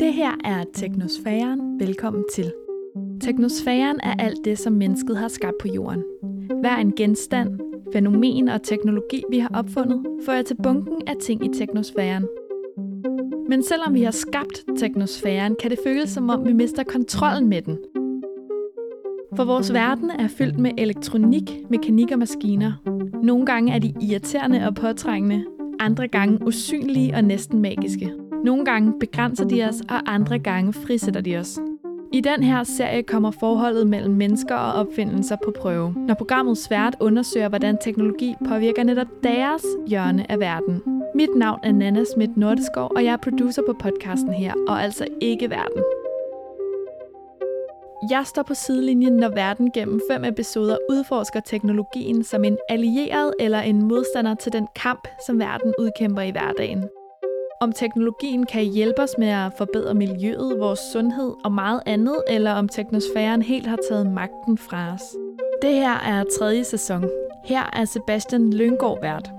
Det her er Teknosfæren. Velkommen til. Teknosfæren er alt det, som mennesket har skabt på jorden. Hver en genstand, fænomen og teknologi, vi har opfundet, fører til bunken af ting i teknosfæren. Men selvom vi har skabt teknosfæren, kan det føles som om, vi mister kontrollen med den. For vores verden er fyldt med elektronik, mekanik og maskiner. Nogle gange er de irriterende og påtrængende, andre gange usynlige og næsten magiske. Nogle gange begrænser de os, og andre gange frisætter de os. I den her serie kommer forholdet mellem mennesker og opfindelser på prøve, når programmet svært undersøger, hvordan teknologi påvirker netop deres hjørne af verden. Mit navn er Nana Schmidt Nordeskov, og jeg er producer på podcasten her, og altså ikke verden. Jeg står på sidelinjen, når verden gennem fem episoder udforsker teknologien som en allieret eller en modstander til den kamp, som verden udkæmper i hverdagen. Om teknologien kan hjælpe os med at forbedre miljøet, vores sundhed og meget andet, eller om teknosfæren helt har taget magten fra os. Det her er tredje sæson. Her er Sebastian Lyngård vært.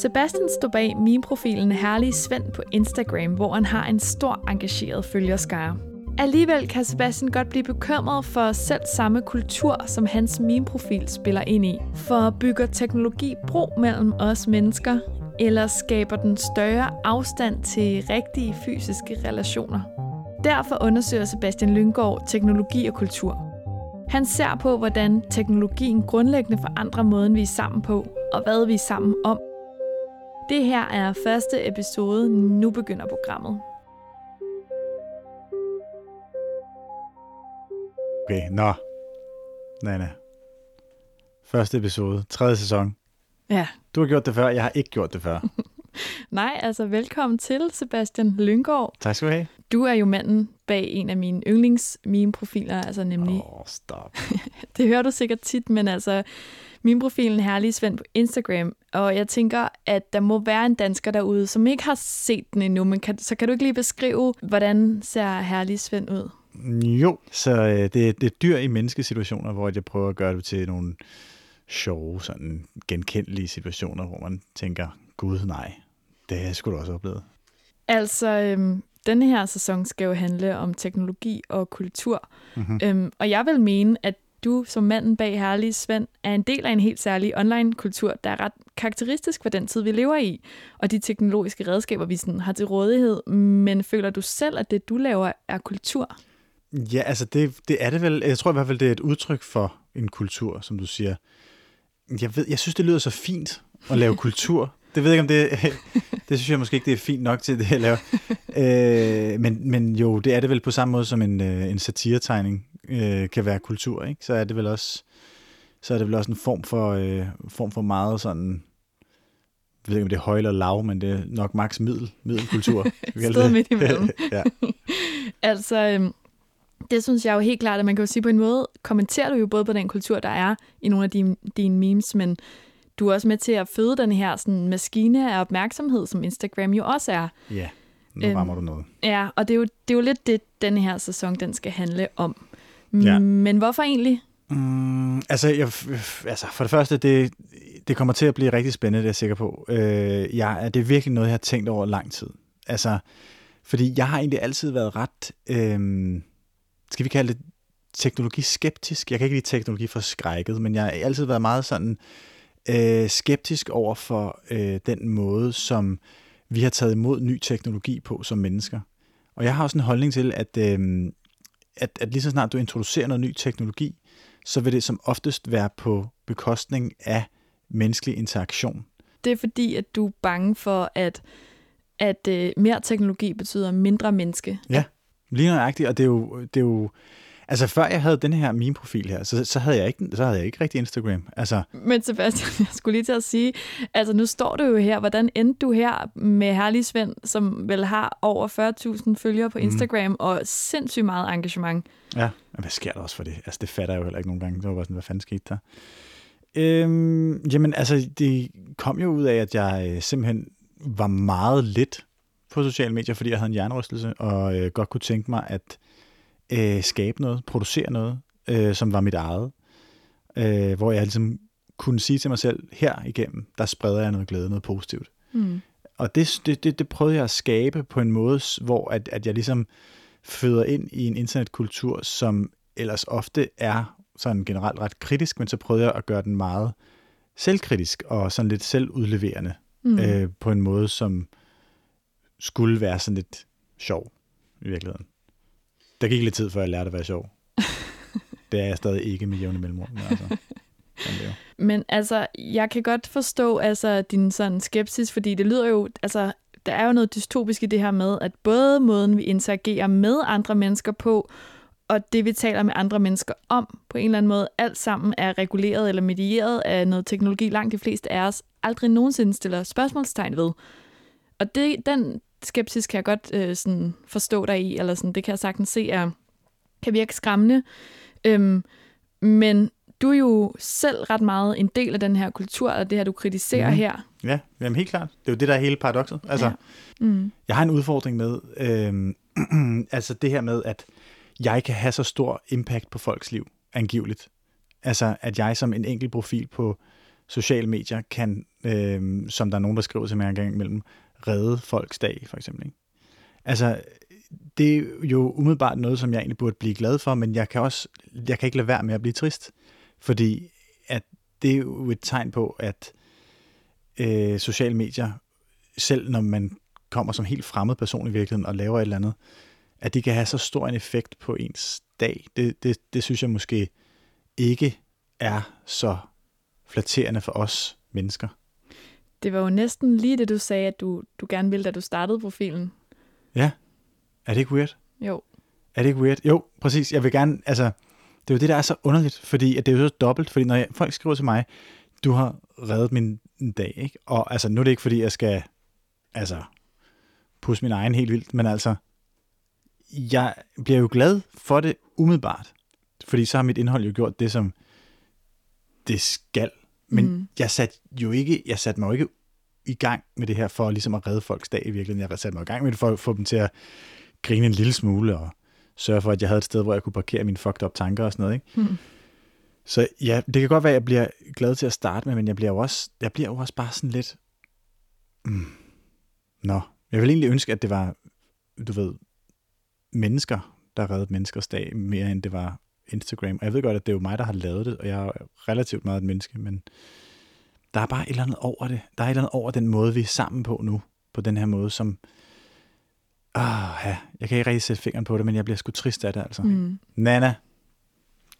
Sebastian står bag min profilen Herlige Svend på Instagram, hvor han har en stor engageret følgerskare. Alligevel kan Sebastian godt blive bekymret for selv samme kultur, som hans meme-profil spiller ind i. For bygger teknologi bro mellem os mennesker, eller skaber den større afstand til rigtige fysiske relationer? Derfor undersøger Sebastian Lyngård teknologi og kultur. Han ser på, hvordan teknologien grundlæggende forandrer måden, vi er sammen på, og hvad vi er sammen om. Det her er første episode. Nu begynder programmet. Okay, nå. Nana. Første episode, tredje sæson. Ja. Du har gjort det før, jeg har ikke gjort det før. Nej, altså velkommen til, Sebastian Lyngård. Tak skal du have. Du er jo manden bag en af mine yndlings meme profiler altså nemlig... Åh, oh, stop. det hører du sikkert tit, men altså min profilen Herlige Svend på Instagram, og jeg tænker, at der må være en dansker derude, som ikke har set den endnu, men kan, så kan du ikke lige beskrive, hvordan ser Herlige Svend ud? Jo, så øh, det, det er dyr i menneskesituationer, hvor jeg prøver at gøre det til nogle sjove, sådan genkendelige situationer, hvor man tænker, gud nej, det har jeg sgu da også oplevet. Altså, øhm, denne her sæson skal jo handle om teknologi og kultur. Mm-hmm. Øhm, og jeg vil mene, at du som manden bag Herlige Svend er en del af en helt særlig online-kultur, der er ret karakteristisk for den tid, vi lever i, og de teknologiske redskaber, vi sådan har til rådighed. Men føler du selv, at det, du laver, er kultur? Ja, altså det, det er det vel. Jeg tror i hvert fald, det er et udtryk for en kultur, som du siger. Jeg, ved, jeg synes, det lyder så fint at lave kultur. Det ved jeg ikke, om det... Det synes jeg måske ikke, det er fint nok til det, jeg laver. Øh, men, men jo, det er det vel på samme måde som en, øh, en satiretegning øh, kan være kultur, ikke? Så er det vel også så er det vel også en form for, øh, form for meget sådan jeg ved ikke, om det er høj eller lav, men det er nok maks middel, middelkultur. Sted midt imellem. ja. altså, øhm, det synes jeg jo helt klart, at man kan jo sige på en måde, kommenterer du jo både på den kultur, der er i nogle af dine, dine memes, men du er også med til at føde den her sådan, maskine af opmærksomhed, som Instagram jo også er. Ja, nu rammer øhm, du noget. Ja, og det er, jo, det er jo lidt det, den her sæson, den skal handle om. Ja. Men hvorfor egentlig? Mm, altså, jeg, altså, for det første, det, det kommer til at blive rigtig spændende, det er jeg sikker på. Øh, jeg, det er virkelig noget, jeg har tænkt over lang tid. Altså, fordi jeg har egentlig altid været ret... Øh, skal vi kalde det teknologiskeptisk. Jeg kan ikke lide teknologi for skrækket, men jeg har altid været meget sådan øh, skeptisk over for øh, den måde, som vi har taget imod ny teknologi på som mennesker. Og jeg har også en holdning til, at, øh, at, at lige så snart du introducerer noget ny teknologi, så vil det som oftest være på bekostning af menneskelig interaktion. Det er fordi, at du er bange for, at, at øh, mere teknologi betyder mindre menneske. Ja. Lige nøjagtigt, og det er jo, det er jo Altså før jeg havde den her meme-profil her, så, så, havde jeg ikke, så havde jeg ikke rigtig Instagram. Altså. Men Sebastian, jeg skulle lige til at sige, altså nu står du jo her, hvordan endte du her med Herlig Svend, som vel har over 40.000 følgere på mhm. Instagram mm. og sindssygt meget engagement. Ja, men hvad sker der også for det? Altså det fatter jeg jo heller ikke nogen gange. Det var bare sådan, hvad fanden skete der? Øhm, jamen altså, det kom jo ud af, at jeg øh, simpelthen var meget lidt på sociale medier, fordi jeg havde en hjernerystelse, og øh, godt kunne tænke mig at øh, skabe noget, producere noget, øh, som var mit eget. Øh, hvor jeg ligesom kunne sige til mig selv, her igennem, der spreder jeg noget glæde, noget positivt. Mm. Og det, det, det, det prøvede jeg at skabe på en måde, hvor at, at jeg ligesom føder ind i en internetkultur, som ellers ofte er sådan generelt ret kritisk, men så prøvede jeg at gøre den meget selvkritisk og sådan lidt selvudleverende mm. øh, på en måde, som skulle være sådan lidt sjov i virkeligheden. Der gik lidt tid, før jeg lærte at være sjov. det er jeg stadig ikke med jævne mellemrum. Men altså, men altså, jeg kan godt forstå altså, din sådan skepsis, fordi det lyder jo, altså, der er jo noget dystopisk i det her med, at både måden, vi interagerer med andre mennesker på, og det, vi taler med andre mennesker om, på en eller anden måde, alt sammen er reguleret eller medieret af noget teknologi, langt de fleste af os aldrig nogensinde stiller spørgsmålstegn ved. Og det, den skepsis kan jeg godt øh, sådan forstå dig i, eller sådan, det kan jeg sagtens se er, kan virke skræmmende. Øhm, men du er jo selv ret meget en del af den her kultur, og det her, du kritiserer mm. her. Ja, jamen helt klart. Det er jo det, der er hele paradokset. Altså, ja. mm. Jeg har en udfordring med, øh, altså det her med, at jeg kan have så stor impact på folks liv, angiveligt. Altså, at jeg som en enkelt profil på sociale medier kan, øh, som der er nogen, der skriver til mig en gang imellem, redde folks dag, for eksempel. Ikke? Altså, det er jo umiddelbart noget, som jeg egentlig burde blive glad for, men jeg kan også, jeg kan ikke lade være med at blive trist, fordi at det er jo et tegn på, at øh, sociale medier, selv når man kommer som helt fremmed person i virkeligheden og laver et eller andet, at de kan have så stor en effekt på ens dag, det, det, det synes jeg måske ikke er så flatterende for os mennesker. Det var jo næsten lige det, du sagde, at du, du gerne ville, da du startede profilen. Ja. Er det ikke weird? Jo. Er det ikke weird? Jo, præcis. Jeg vil gerne, altså, det er jo det, der er så underligt, fordi at det er jo så dobbelt, fordi når jeg, folk skriver til mig, du har reddet min dag, ikke? Og altså, nu er det ikke, fordi jeg skal, altså, pusse min egen helt vildt, men altså, jeg bliver jo glad for det umiddelbart, fordi så har mit indhold jo gjort det, som det skal. Men mm. jeg satte jo ikke, jeg satte mig jo ikke i gang med det her for ligesom at redde folks dag i virkeligheden. Jeg satte mig i gang med det for at få dem til at grine en lille smule og sørge for, at jeg havde et sted, hvor jeg kunne parkere mine fucked up tanker og sådan noget. Ikke? Mm. Så ja, det kan godt være, at jeg bliver glad til at starte med, men jeg bliver jo også, jeg bliver jo også bare sådan lidt... Mm. Nå, jeg vil egentlig ønske, at det var, du ved, mennesker, der reddede menneskers dag, mere end det var Instagram. Og jeg ved godt, at det er jo mig, der har lavet det, og jeg er relativt meget et menneske, men der er bare et eller andet over det. Der er et eller andet over den måde, vi er sammen på nu, på den her måde, som... Ah, ja, jeg kan ikke rigtig sætte fingeren på det, men jeg bliver sgu trist af det, altså. Mm. Nana,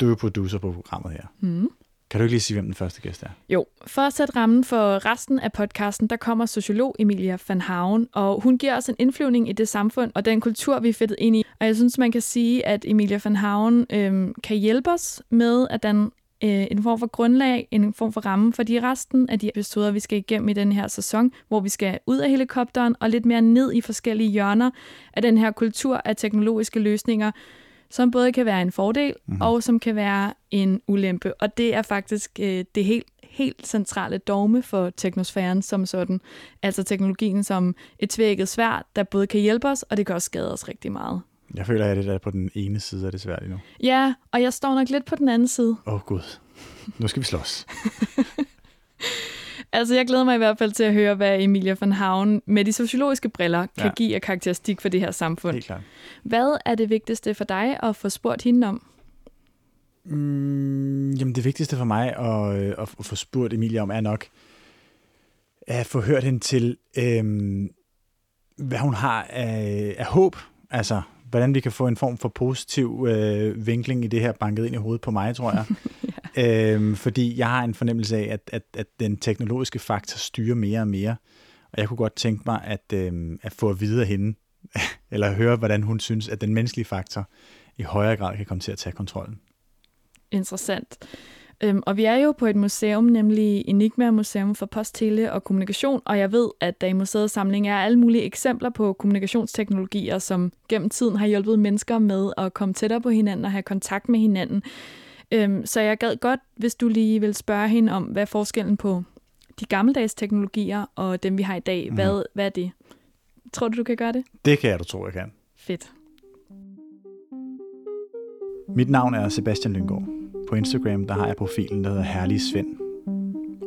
du er producer på programmet her. Mm. Kan du ikke lige sige, hvem den første gæst er? Jo, for at sætte rammen for resten af podcasten, der kommer sociolog Emilia van Haven, og hun giver os en indflyvning i det samfund og den kultur, vi er fedtet ind i. Og jeg synes, man kan sige, at Emilia van Haven øhm, kan hjælpe os med at danne øh, en form for grundlag, en form for ramme for de resten af de episoder, vi skal igennem i den her sæson, hvor vi skal ud af helikopteren og lidt mere ned i forskellige hjørner af den her kultur af teknologiske løsninger, som både kan være en fordel mm-hmm. og som kan være en ulempe. Og det er faktisk øh, det helt, helt centrale dogme for teknosfæren som sådan. Altså teknologien som et tvækket svært, der både kan hjælpe os, og det kan også skade os rigtig meget. Jeg føler, at det er på den ene side af det svært nu. Ja, og jeg står nok lidt på den anden side. Åh oh, gud, nu skal vi slås. Altså, jeg glæder mig i hvert fald til at høre, hvad Emilia von Havn med de sociologiske briller kan ja. give af karakteristik for det her samfund. Helt klart. Hvad er det vigtigste for dig at få spurgt hende om? Mm, jamen, det vigtigste for mig at, øh, at få spurgt Emilia om er nok at få hørt hende til, øhm, hvad hun har af, af håb. Altså, hvordan vi kan få en form for positiv øh, vinkling i det her banket ind i hovedet på mig, tror jeg. ja. øhm, fordi jeg har en fornemmelse af, at, at, at den teknologiske faktor styrer mere og mere. Og jeg kunne godt tænke mig at, øhm, at få at vide af hende, eller høre, hvordan hun synes, at den menneskelige faktor i højere grad kan komme til at tage kontrollen. Interessant. Øhm, og vi er jo på et museum, nemlig Enigma Museum for Post, Tele og Kommunikation, og jeg ved, at der i museets samling er alle mulige eksempler på kommunikationsteknologier, som gennem tiden har hjulpet mennesker med at komme tættere på hinanden og have kontakt med hinanden. Øhm, så jeg gad godt, hvis du lige vil spørge hende om, hvad er forskellen på de gammeldags teknologier og dem, vi har i dag. Mm. Hvad, hvad er det? Tror du, du kan gøre det? Det kan jeg, du tror, jeg kan. Fedt. Mit navn er Sebastian Lyngård. På Instagram der har jeg profilen, der hedder Herlig Svend.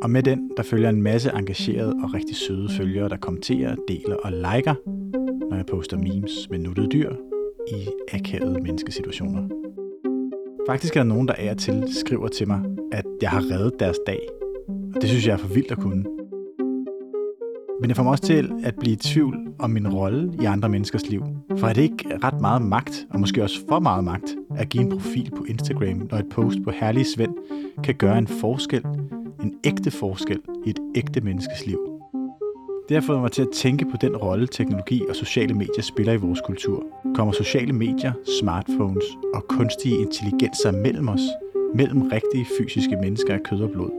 Og med den, der følger en masse engagerede og rigtig søde følgere, der kommenterer, deler og liker, når jeg poster memes med nuttede dyr i akavede menneskesituationer. Faktisk er der nogen, der af og til skriver til mig, at jeg har reddet deres dag. Og det synes jeg er for vildt at kunne. Men det får mig også til at blive i tvivl om min rolle i andre menneskers liv. For er det ikke ret meget magt, og måske også for meget magt, at give en profil på Instagram, når et post på Herlig Svend kan gøre en forskel, en ægte forskel i et ægte menneskes liv? Det har fået mig til at tænke på den rolle, teknologi og sociale medier spiller i vores kultur. Kommer sociale medier, smartphones og kunstige intelligenser mellem os, mellem rigtige fysiske mennesker af kød og blod?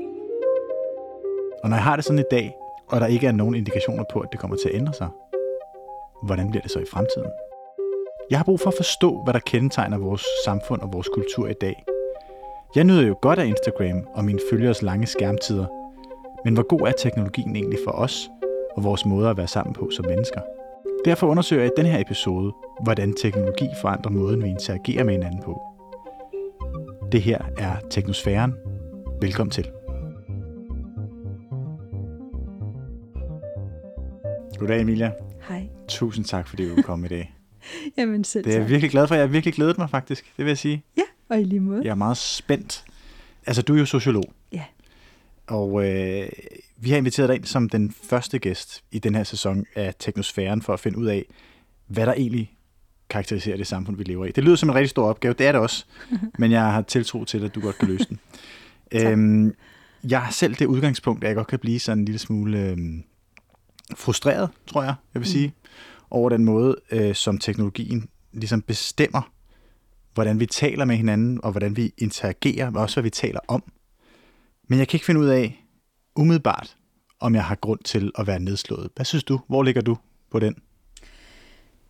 Og når jeg har det sådan i dag, og der ikke er nogen indikationer på, at det kommer til at ændre sig, hvordan bliver det så i fremtiden? Jeg har brug for at forstå, hvad der kendetegner vores samfund og vores kultur i dag. Jeg nyder jo godt af Instagram og mine følgers lange skærmtider, men hvor god er teknologien egentlig for os og vores måde at være sammen på som mennesker? Derfor undersøger jeg i den her episode, hvordan teknologi forandrer måden, vi interagerer med hinanden på. Det her er Teknosfæren. Velkommen til. Goddag Emilia. Hej. Tusind tak, fordi du kom i dag. Jamen selv Det er jeg virkelig glad for. Jeg har virkelig glædet mig faktisk, det vil jeg sige. Ja, og i lige måde. Jeg er meget spændt. Altså, du er jo sociolog. Ja. Og øh, vi har inviteret dig ind som den første gæst i den her sæson af Teknosfæren for at finde ud af, hvad der egentlig karakteriserer det samfund, vi lever i. Det lyder som en rigtig stor opgave, det er det også, men jeg har tiltro til, at du godt kan løse den. øhm, jeg har selv det udgangspunkt, at jeg godt kan blive sådan en lille smule øhm, frustreret, tror jeg, jeg vil sige, mm. over den måde, øh, som teknologien ligesom bestemmer, hvordan vi taler med hinanden, og hvordan vi interagerer, og også hvad vi taler om. Men jeg kan ikke finde ud af, umiddelbart, om jeg har grund til at være nedslået. Hvad synes du? Hvor ligger du på den?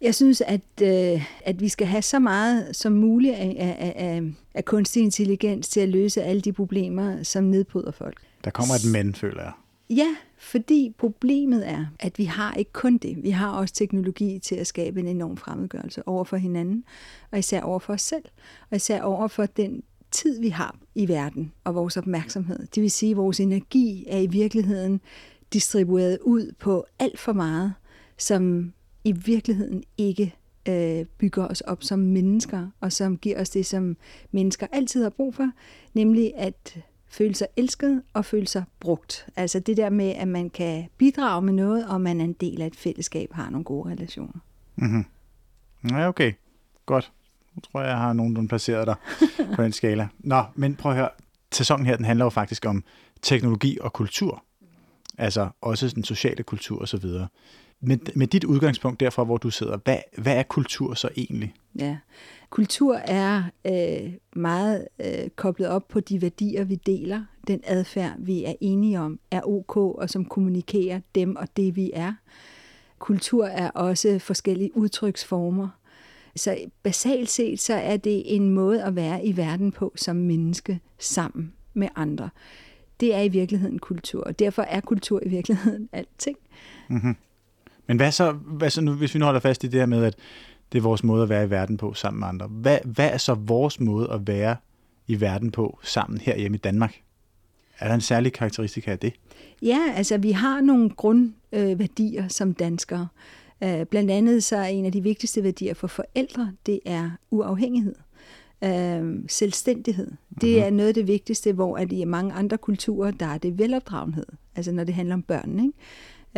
Jeg synes, at, øh, at vi skal have så meget som muligt af, af, af, af kunstig intelligens til at løse alle de problemer, som nedbryder folk. Der kommer et men, føler jeg. Ja, fordi problemet er, at vi har ikke kun det. Vi har også teknologi til at skabe en enorm fremmedgørelse over for hinanden, og især over for os selv, og især over for den tid, vi har i verden, og vores opmærksomhed. Det vil sige, at vores energi er i virkeligheden distribueret ud på alt for meget, som i virkeligheden ikke øh, bygger os op som mennesker, og som giver os det, som mennesker altid har brug for, nemlig at føle sig elsket og føle sig brugt. Altså det der med, at man kan bidrage med noget, og man er en del af et fællesskab, har nogle gode relationer. Mm-hmm. Ja, okay. Godt. Nu tror jeg, jeg har nogen, der placeret dig på den skala. Nå, men prøv at høre. Sæsonen her, den handler jo faktisk om teknologi og kultur. Altså også den sociale kultur osv. Med, med dit udgangspunkt derfra, hvor du sidder, hvad, hvad er kultur så egentlig? Ja, kultur er øh, meget øh, koblet op på de værdier, vi deler, den adfærd, vi er enige om, er ok, og som kommunikerer dem og det, vi er. Kultur er også forskellige udtryksformer. Så basalt set, så er det en måde at være i verden på som menneske sammen med andre. Det er i virkeligheden kultur, og derfor er kultur i virkeligheden alting. Mm-hmm. Men hvad så, hvad så nu, hvis vi nu holder fast i det her med, at det er vores måde at være i verden på sammen med andre. Hvad, hvad er så vores måde at være i verden på sammen her hjemme i Danmark? Er der en særlig karakteristika af det? Ja, altså vi har nogle grundværdier øh, som danskere. Uh, blandt andet så er en af de vigtigste værdier for forældre, det er uafhængighed. Uh, selvstændighed. Det mhm. er noget af det vigtigste, hvor at i mange andre kulturer, der er det velopdragenhed. Altså når det handler om børn. Ikke?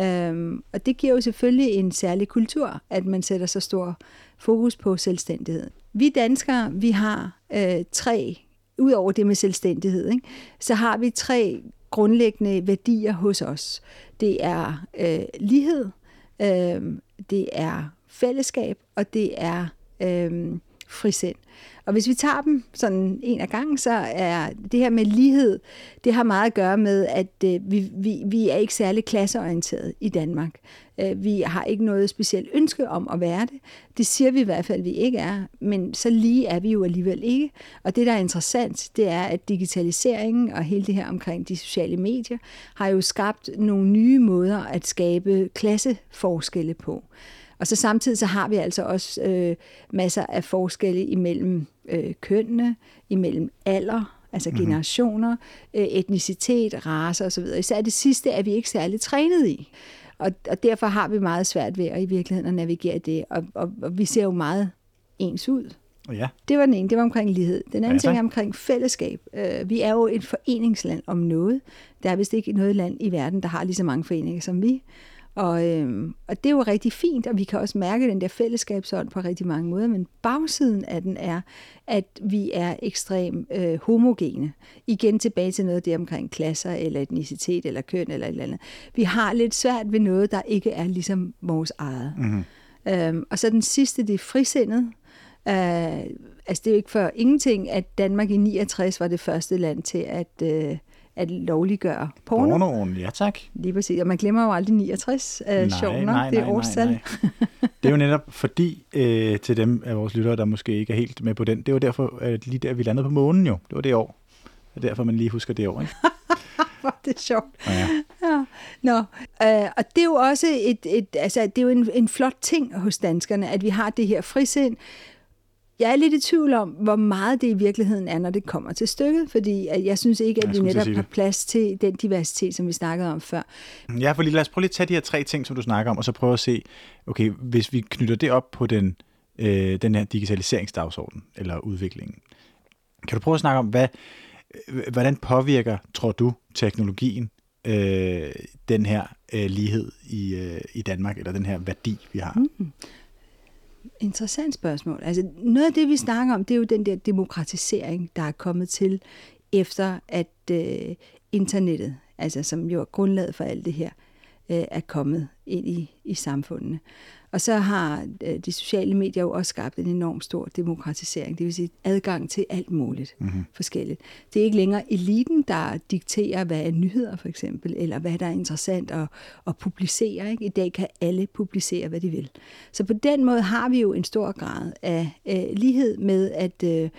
Øhm, og det giver jo selvfølgelig en særlig kultur, at man sætter så stor fokus på selvstændighed. Vi danskere, vi har øh, tre, udover det med selvstændighed, ikke, så har vi tre grundlæggende værdier hos os. Det er øh, lighed, øh, det er fællesskab, og det er øh, frisind. Og hvis vi tager dem sådan en af gangen, så er det her med lighed, det har meget at gøre med, at øh, vi, vi, vi er ikke særlig klasseorienteret i Danmark. Øh, vi har ikke noget specielt ønske om at være det. Det siger vi i hvert fald, at vi ikke er, men så lige er vi jo alligevel ikke. Og det, der er interessant, det er, at digitaliseringen og hele det her omkring de sociale medier, har jo skabt nogle nye måder at skabe klasseforskelle på. Og så samtidig så har vi altså også øh, masser af forskelle imellem øh, kønnene, imellem alder, Altså generationer, øh, etnicitet, race osv. Især det sidste er vi ikke særlig trænet i. Og, og derfor har vi meget svært ved at i virkeligheden at navigere det. Og, og, og vi ser jo meget ens ud. Ja. Det var den ene, det var omkring lighed. Den anden Ja, ting er omkring fællesskab. Øh, vi er jo et foreningsland om noget. Der er vist ikke noget land i verden, der har lige så mange foreninger som vi. Og, øhm, og det er jo rigtig fint, og vi kan også mærke den der fællesskabsånd på rigtig mange måder, men bagsiden af den er, at vi er ekstremt øh, homogene. Igen tilbage til noget det omkring klasser, eller etnicitet, eller køn, eller et eller andet. Vi har lidt svært ved noget, der ikke er ligesom vores eget. Mm-hmm. Øhm, og så den sidste, det er frisindet. Øh, altså det er jo ikke for ingenting, at Danmark i 69 var det første land til at, øh, at lovliggøre porno. porno. Pornoen, ja tak. Lige præcis. Og man glemmer jo aldrig 69. Øh, sjovt nok. det er årstal. Det er jo netop fordi, øh, til dem af vores lyttere, der måske ikke er helt med på den, det var derfor, øh, lige der vi landede på månen jo. Det var det år. Det er derfor, man lige husker det år, ikke? Hvor det er sjovt. Ja. Ja. Nå, øh, og det er jo også et, et, altså, det er jo en, en flot ting hos danskerne, at vi har det her frisind. Jeg er lidt i tvivl om, hvor meget det i virkeligheden er, når det kommer til stykket, fordi at jeg synes ikke, at vi netop har plads til den diversitet, som vi snakkede om før. Ja, for lige, lad os prøve lige at tage de her tre ting, som du snakker om, og så prøve at se, okay, hvis vi knytter det op på den, øh, den her digitaliseringsdagsorden, eller udviklingen. Kan du prøve at snakke om, hvad, øh, hvordan påvirker, tror du, teknologien øh, den her øh, lighed i, øh, i Danmark, eller den her værdi, vi har? Mm. Interessant spørgsmål. Altså, noget af det, vi snakker om, det er jo den der demokratisering, der er kommet til efter, at øh, internettet, altså som jo er grundlaget for alt det her, øh, er kommet ind i, i samfundene. Og så har øh, de sociale medier jo også skabt en enorm stor demokratisering, det vil sige adgang til alt muligt mm-hmm. forskelligt. Det er ikke længere eliten, der dikterer, hvad er nyheder for eksempel, eller hvad der er interessant at, at publicere. Ikke? I dag kan alle publicere, hvad de vil. Så på den måde har vi jo en stor grad af øh, lighed med, at... Øh,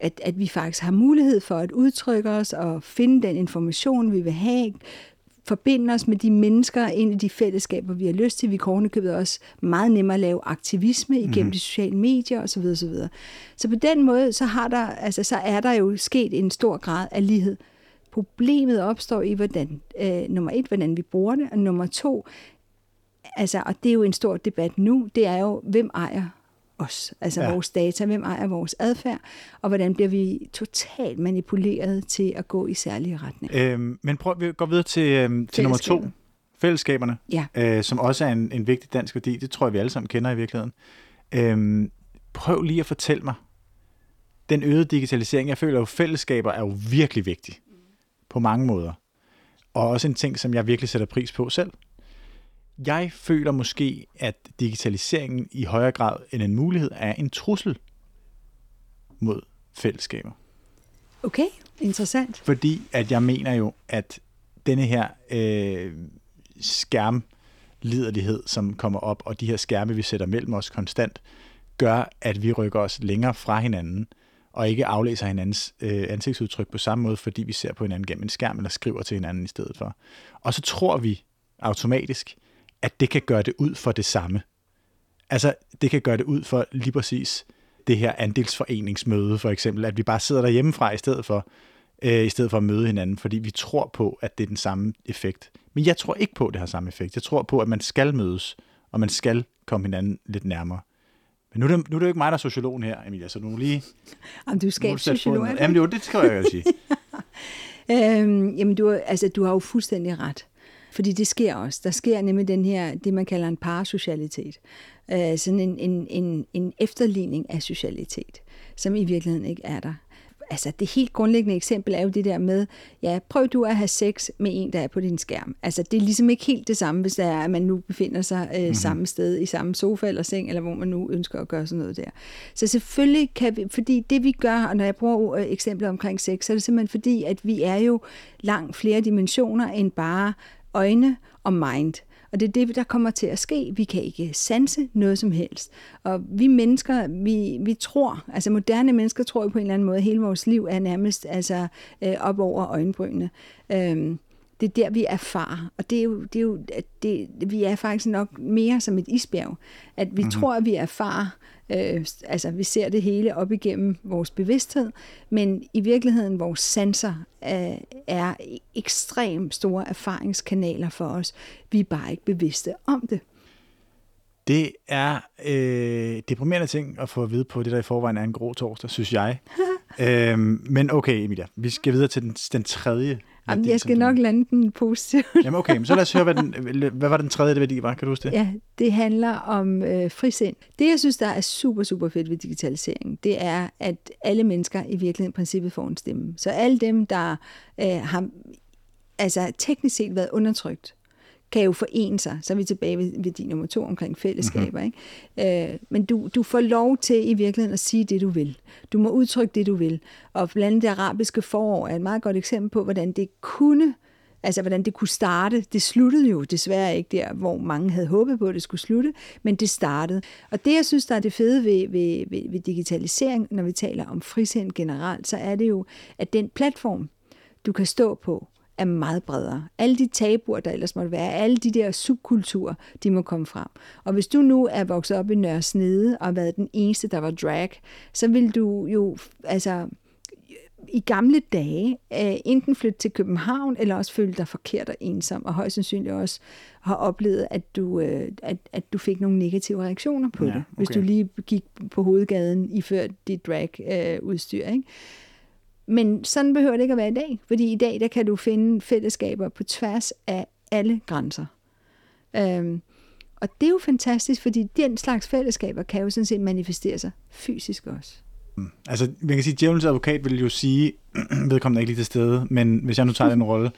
at, at vi faktisk har mulighed for at udtrykke os og finde den information, vi vil have, forbinde os med de mennesker ind i de fællesskaber, vi har lyst til. Vi kan ovenikøbet også meget nemmere at lave aktivisme igennem mm. de sociale medier osv. osv. Så på den måde, så, har der, altså, så er der jo sket en stor grad af lighed. Problemet opstår i, hvordan, øh, nummer et, hvordan vi bruger det, og nummer to, altså, og det er jo en stor debat nu, det er jo, hvem ejer os, altså ja. vores data, hvem ejer vores adfærd, og hvordan bliver vi totalt manipuleret til at gå i særlige retninger. Øhm, men prøv at gå videre til, øhm, til nummer to, fællesskaberne, ja. øh, som også er en, en vigtig dansk værdi. Det tror jeg, vi alle sammen kender i virkeligheden. Øhm, prøv lige at fortælle mig, den øgede digitalisering, jeg føler jo, fællesskaber er jo virkelig vigtig på mange måder. Og også en ting, som jeg virkelig sætter pris på selv. Jeg føler måske, at digitaliseringen i højere grad end en mulighed er en trussel mod fællesskaber. Okay, interessant. Fordi at jeg mener jo, at denne her øh, skærmliderlighed, som kommer op, og de her skærme, vi sætter mellem os konstant, gør, at vi rykker os længere fra hinanden, og ikke aflæser hinandens øh, ansigtsudtryk på samme måde, fordi vi ser på hinanden gennem en skærm, eller skriver til hinanden i stedet for. Og så tror vi automatisk, at det kan gøre det ud for det samme. Altså, det kan gøre det ud for lige præcis det her andelsforeningsmøde, for eksempel, at vi bare sidder derhjemmefra i stedet for, øh, i stedet for at møde hinanden, fordi vi tror på, at det er den samme effekt. Men jeg tror ikke på, at det har samme effekt. Jeg tror på, at man skal mødes, og man skal komme hinanden lidt nærmere. Men nu er det, nu er det jo ikke mig, der er sociologen her, Emilia, så må lige... Jamen, du er skabssociolog? Jamen, jo, det skal jeg jo sige. øhm, jamen, du, altså, du har jo fuldstændig ret. Fordi det sker også. Der sker nemlig den her, det man kalder en parasocialitet. Øh, sådan en, en, en, en efterligning af socialitet, som i virkeligheden ikke er der. Altså det helt grundlæggende eksempel er jo det der med, ja, prøv du at have sex med en, der er på din skærm. Altså det er ligesom ikke helt det samme, hvis det er, at man nu befinder sig øh, mm-hmm. samme sted, i samme sofa eller seng, eller hvor man nu ønsker at gøre sådan noget der. Så selvfølgelig kan vi, fordi det vi gør, og når jeg bruger øh, eksempler omkring sex, så er det simpelthen fordi, at vi er jo langt flere dimensioner end bare øjne og mind. Og det er det, der kommer til at ske. Vi kan ikke sanse noget som helst. Og vi mennesker, vi, vi tror, altså moderne mennesker tror jo på en eller anden måde, at hele vores liv er nærmest altså, øh, op over øjenbrynene. Øhm, det er der, vi erfarer. Og det er jo, det er jo det, vi er faktisk nok mere som et isbjerg. At vi mm-hmm. tror, at vi erfarer, øh, altså vi ser det hele op igennem vores bevidsthed, men i virkeligheden vores sanser øh, er ekstremt store erfaringskanaler for os. Vi er bare ikke bevidste om det. Det er øh, deprimerende ting at få at vide på det, der i forvejen er en grå torsdag, synes jeg. øhm, men okay, Emilia, vi skal videre til den, den tredje Jamen, jeg skal nok lande den positivt. Jamen okay, men så lad os høre, hvad, den, hvad var den tredje værdi var? Kan du huske det? Ja, det handler om øh, frisind. Det, jeg synes, der er super, super fedt ved digitalisering, det er, at alle mennesker i virkeligheden i princippet får en stemme. Så alle dem, der øh, har altså, teknisk set været undertrykt, kan jo forene sig. Så er vi tilbage ved, ved din nummer to omkring fællesskaber. Mm-hmm. Ikke? Øh, men du, du får lov til i virkeligheden at sige det, du vil. Du må udtrykke det, du vil. Og blandt andet det arabiske forår er et meget godt eksempel på, hvordan det kunne Altså, hvordan det kunne starte. Det sluttede jo desværre ikke der, hvor mange havde håbet på, at det skulle slutte, men det startede. Og det, jeg synes, der er det fede ved, ved, ved, ved digitalisering, når vi taler om frisind generelt, så er det jo, at den platform, du kan stå på, er meget bredere. Alle de tabuer, der ellers måtte være, alle de der subkulturer, de må komme frem. Og hvis du nu er vokset op i Nørre Snede og har været den eneste, der var drag, så vil du jo, altså, i gamle dage øh, enten flytte til København, eller også føle dig forkert og ensom, og højst sandsynligt også har oplevet, at du, øh, at, at du fik nogle negative reaktioner på ja, det, hvis du lige gik på hovedgaden iført dit drag-udstyr. Øh, ikke? Men sådan behøver det ikke at være i dag, fordi i dag der kan du finde fællesskaber på tværs af alle grænser. Øhm, og det er jo fantastisk, fordi den slags fællesskaber kan jo sådan set manifestere sig fysisk også. Mm. Altså, man kan sige, at djævelens advokat vil jo sige, vedkommende er ikke lige til stede, men hvis jeg nu tager den rolle,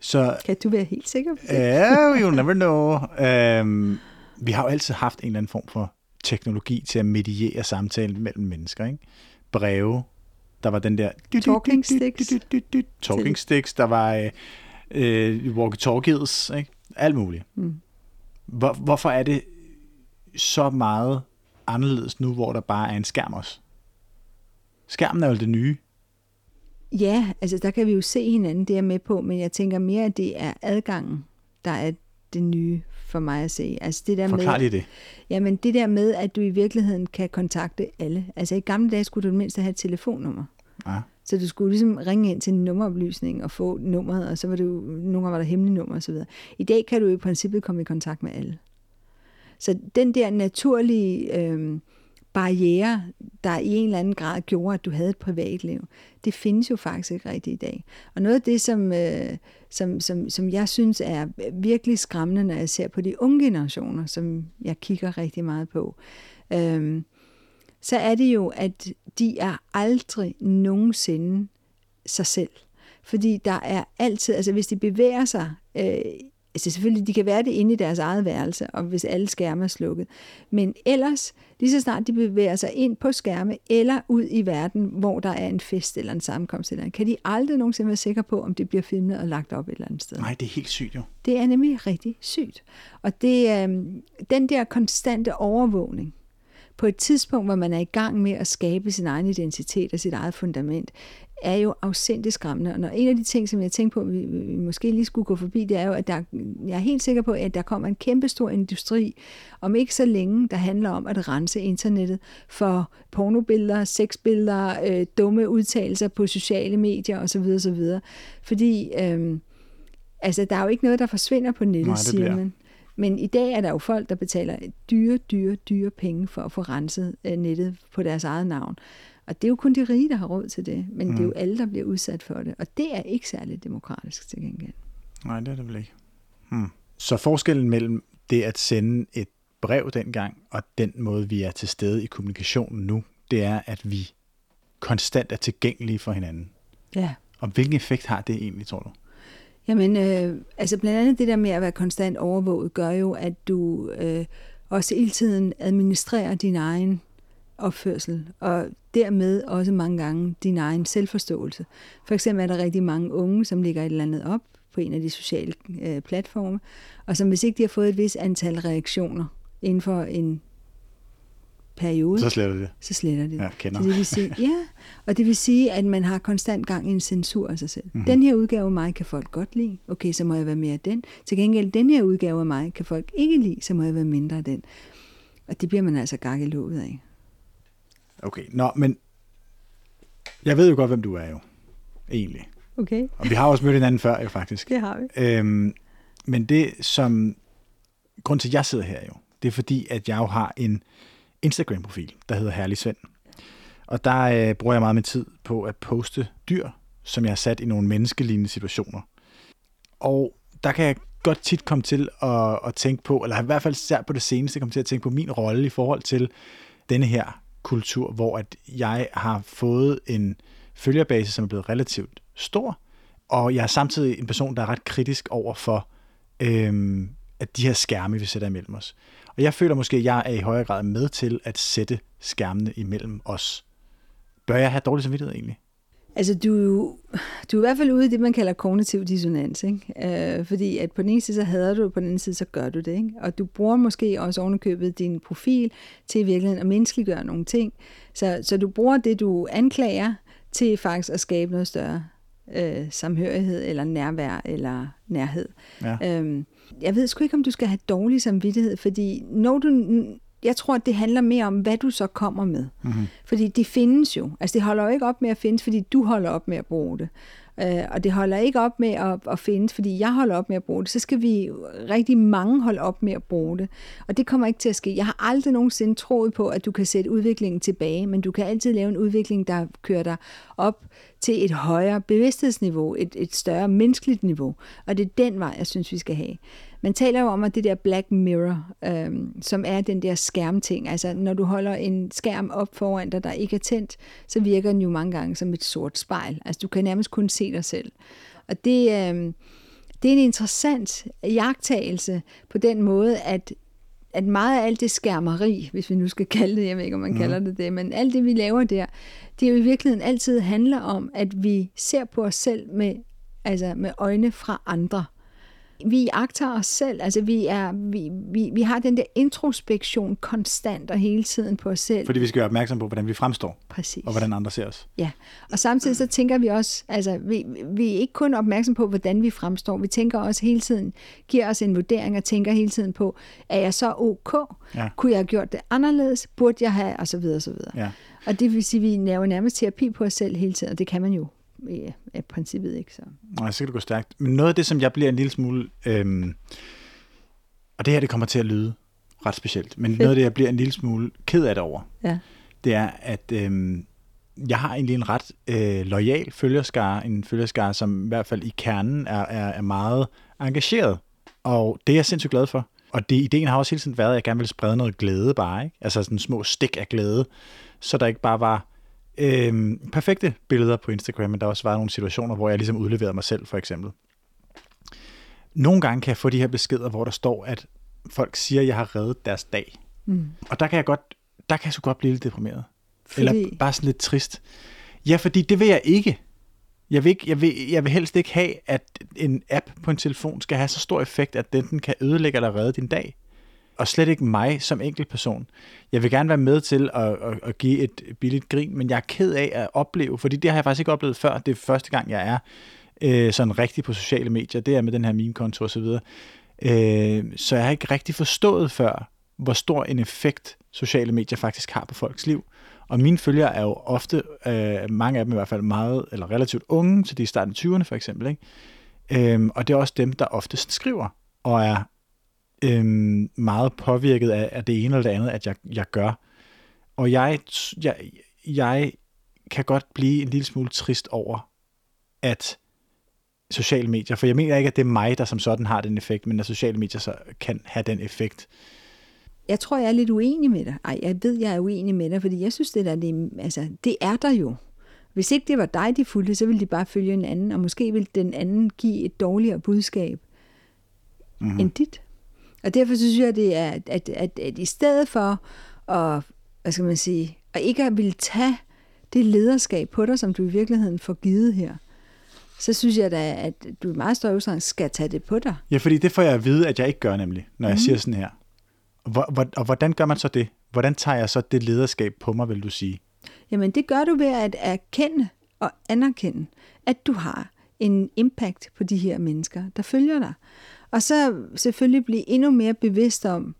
så... Kan du være helt sikker på det? Ja, you never know. Øhm, vi har jo altid haft en eller anden form for teknologi til at mediere samtalen mellem mennesker, ikke? Breve, der var den der... Talking sticks. Talking sticks. Der var øh, øh, walkie-talkies. Ikke? Alt muligt. Mm. Hvor, hvorfor er det så meget anderledes nu, hvor der bare er en skærm også? Skærmen er jo det nye. Ja, altså der kan vi jo se hinanden, det er med på, men jeg tænker mere, at det er adgangen, der er det nye for mig at se. Altså det der Forklar med, det. Jamen det der med, at du i virkeligheden kan kontakte alle. Altså i gamle dage skulle du mindst have et telefonnummer. Ja. Så du skulle ligesom ringe ind til en nummeroplysning og få nummeret, og så var det jo, nogle gange var der hemmelige nummer osv. I dag kan du i princippet komme i kontakt med alle. Så den der naturlige øh, barriere, der i en eller anden grad gjorde, at du havde et privatliv, det findes jo faktisk ikke rigtigt i dag. Og noget af det, som, øh, som, som, som jeg synes er virkelig skræmmende, når jeg ser på de unge generationer, som jeg kigger rigtig meget på, øh, så er det jo, at de er aldrig nogensinde sig selv. Fordi der er altid, altså hvis de bevæger sig øh, altså selvfølgelig, de kan være det inde i deres eget værelse, og hvis alle skærme er slukket. Men ellers, lige så snart de bevæger sig ind på skærme, eller ud i verden, hvor der er en fest eller en sammenkomst, eller kan de aldrig nogensinde være sikre på, om det bliver filmet og lagt op et eller andet sted. Nej, det er helt sygt jo. Det er nemlig rigtig sygt. Og det, øh, den der konstante overvågning, på et tidspunkt, hvor man er i gang med at skabe sin egen identitet og sit eget fundament, er jo afsindigt skræmmende. Og en af de ting, som jeg tænker på, vi, vi måske lige skulle gå forbi, det er jo, at der, jeg er helt sikker på, at der kommer en kæmpe stor industri, om ikke så længe, der handler om at rense internettet for pornobilleder, sexbilleder, øh, dumme udtalelser på sociale medier osv. osv. Fordi øh, altså, der er jo ikke noget, der forsvinder på nettet, Nej, siger man. Men i dag er der jo folk, der betaler dyre, dyre, dyre penge for at få renset øh, nettet på deres eget navn. Og det er jo kun de rige, der har råd til det, men mm. det er jo mm. alle, der bliver udsat for det. Og det er ikke særlig demokratisk til gengæld. Nej, det er det vel ikke. Hmm. Så forskellen mellem det at sende et brev dengang, og den måde, vi er til stede i kommunikationen nu, det er, at vi konstant er tilgængelige for hinanden. Ja. Og hvilken effekt har det egentlig, tror du? Jamen, øh, altså blandt andet det der med at være konstant overvåget, gør jo, at du øh, også hele tiden administrerer din egen opførsel, og dermed også mange gange din egen selvforståelse. For eksempel er der rigtig mange unge, som ligger et eller andet op på en af de sociale øh, platforme, og som hvis ikke de har fået et vis antal reaktioner inden for en periode, Så sletter det. så sletter det. Ja, kender. Så det vil sige, ja, og det vil sige, at man har konstant gang i en censur af sig selv. Mm-hmm. Den her udgave af mig kan folk godt lide. Okay, så må jeg være mere af den. Til gengæld, den her udgave af mig kan folk ikke lide, så må jeg være mindre af den. Og det bliver man altså låget af. Okay, nå, men jeg ved jo godt, hvem du er jo, egentlig. Okay, Og vi har også mødt hinanden før, jo faktisk. det har vi. Øhm, men det, som... Grund til, at jeg sidder her jo, det er fordi, at jeg jo har en Instagram-profil, der hedder Herlig Svend. Og der øh, bruger jeg meget min tid på at poste dyr, som jeg har sat i nogle menneskelignende situationer. Og der kan jeg godt tit komme til at, at tænke på, eller i hvert fald især på det seneste, komme til at tænke på min rolle i forhold til denne her kultur, hvor at jeg har fået en følgerbase, som er blevet relativt stor, og jeg er samtidig en person, der er ret kritisk over for øhm, at de her skærme, vi sætter imellem os. Og jeg føler måske, at jeg er i højere grad med til at sætte skærmene imellem os. Bør jeg have dårlig samvittighed egentlig? Altså, du, du er i hvert fald ude i det, man kalder kognitiv dissonans. Ikke? Øh, fordi at på den ene side, så hader du, og på den anden side, så gør du det. Ikke? Og du bruger måske også ovenikøbet din profil til i virkeligheden at menneskeliggøre nogle ting. Så, så du bruger det, du anklager, til faktisk at skabe noget større øh, samhørighed, eller nærvær, eller nærhed. Ja. Øhm, jeg ved sgu ikke, om du skal have dårlig samvittighed, fordi når du, jeg tror, at det handler mere om, hvad du så kommer med. Mm-hmm. Fordi det findes jo. Altså det holder jo ikke op med at findes, fordi du holder op med at bruge det. Øh, og det holder ikke op med at, at findes, fordi jeg holder op med at bruge det. Så skal vi rigtig mange holde op med at bruge det. Og det kommer ikke til at ske. Jeg har aldrig nogensinde troet på, at du kan sætte udviklingen tilbage, men du kan altid lave en udvikling, der kører dig op til et højere bevidsthedsniveau, et, et større menneskeligt niveau. Og det er den vej, jeg synes, vi skal have. Man taler jo om, at det der black mirror, øhm, som er den der skærmting, altså når du holder en skærm op foran dig, der ikke er tændt, så virker den jo mange gange som et sort spejl. Altså du kan nærmest kun se dig selv. Og det, øhm, det er en interessant jagttagelse på den måde, at at meget af alt det skærmeri, hvis vi nu skal kalde det, jeg ved ikke, om man mm. kalder det det, men alt det, vi laver der, det er jo i virkeligheden altid handler om, at vi ser på os selv med, altså med øjne fra andre. Vi agter os selv, altså vi, er, vi, vi, vi har den der introspektion konstant og hele tiden på os selv. Fordi vi skal være opmærksom på, hvordan vi fremstår, Præcis. og hvordan andre ser os. Ja, og samtidig så tænker vi også, altså vi, vi er ikke kun opmærksom på, hvordan vi fremstår, vi tænker også hele tiden, giver os en vurdering og tænker hele tiden på, er jeg så ok? Ja. Kunne jeg have gjort det anderledes? Burde jeg have? Og så videre, og så videre. Ja. Og det vil sige, at vi laver nærmest terapi på os selv hele tiden, og det kan man jo i, i princippet ikke. Så. Nej, så kan det gå stærkt. Men noget af det, som jeg bliver en lille smule... Øhm, og det her, det kommer til at lyde ret specielt, men noget af det, jeg bliver en lille smule ked af det over, Ja. det er, at øhm, jeg har egentlig en ret øh, lojal følgerskare, en følgerskare, som i hvert fald i kernen er, er, er meget engageret. Og det er jeg sindssygt glad for. Og det, ideen har også hele tiden været, at jeg gerne vil sprede noget glæde bare, ikke? Altså sådan små stik af glæde, så der ikke bare var øhm, perfekte billeder på Instagram, men der også var nogle situationer, hvor jeg ligesom udleverede mig selv, for eksempel. Nogle gange kan jeg få de her beskeder, hvor der står, at folk siger, at jeg har reddet deres dag. Mm. Og der kan jeg godt, der kan jeg sgu godt blive lidt deprimeret. Fordi, Eller bare sådan lidt trist. Ja, fordi det vil jeg ikke. Jeg vil, ikke, jeg, vil, jeg vil helst ikke have, at en app på en telefon skal have så stor effekt, at den, den kan ødelægge eller redde din dag. Og slet ikke mig som enkeltperson. Jeg vil gerne være med til at, at, at give et billigt grin, men jeg er ked af at opleve, fordi det har jeg faktisk ikke oplevet før. Det er første gang, jeg er øh, sådan rigtig på sociale medier. Det er med den her meme-konto osv. Øh, så jeg har ikke rigtig forstået før, hvor stor en effekt sociale medier faktisk har på folks liv. Og mine følgere er jo ofte, øh, mange af dem i hvert fald meget, eller relativt unge, så de er i starten af 20'erne for eksempel. Ikke? Øhm, og det er også dem, der oftest skriver, og er øhm, meget påvirket af, af det ene eller det andet, at jeg, jeg gør. Og jeg, jeg, jeg kan godt blive en lille smule trist over, at sociale medier, for jeg mener ikke, at det er mig, der som sådan har den effekt, men at sociale medier så kan have den effekt. Jeg tror, jeg er lidt uenig med dig. Ej, jeg ved, jeg er uenig med dig, fordi jeg synes, det der, det, altså, det er der jo. Hvis ikke det var dig, de fulgte, så ville de bare følge en anden, og måske ville den anden give et dårligere budskab Mm-hmm. end dit. Og derfor synes jeg, det er, at, at, at, at i stedet for at, hvad skal man sige, at ikke at ville tage det lederskab på dig, som du i virkeligheden får givet her, så synes jeg da, at du i meget større udstrækning skal tage det på dig. Ja, fordi det får jeg at vide, at jeg ikke gør nemlig, når jeg mm. siger sådan her. Hvor, og hvordan gør man så det? hvordan tager jeg så det lederskab på mig, vil du sige? Jamen det gør du ved at erkende og anerkende, at du har en impact på de her mennesker, der følger dig. Og så selvfølgelig blive endnu mere bevidst om,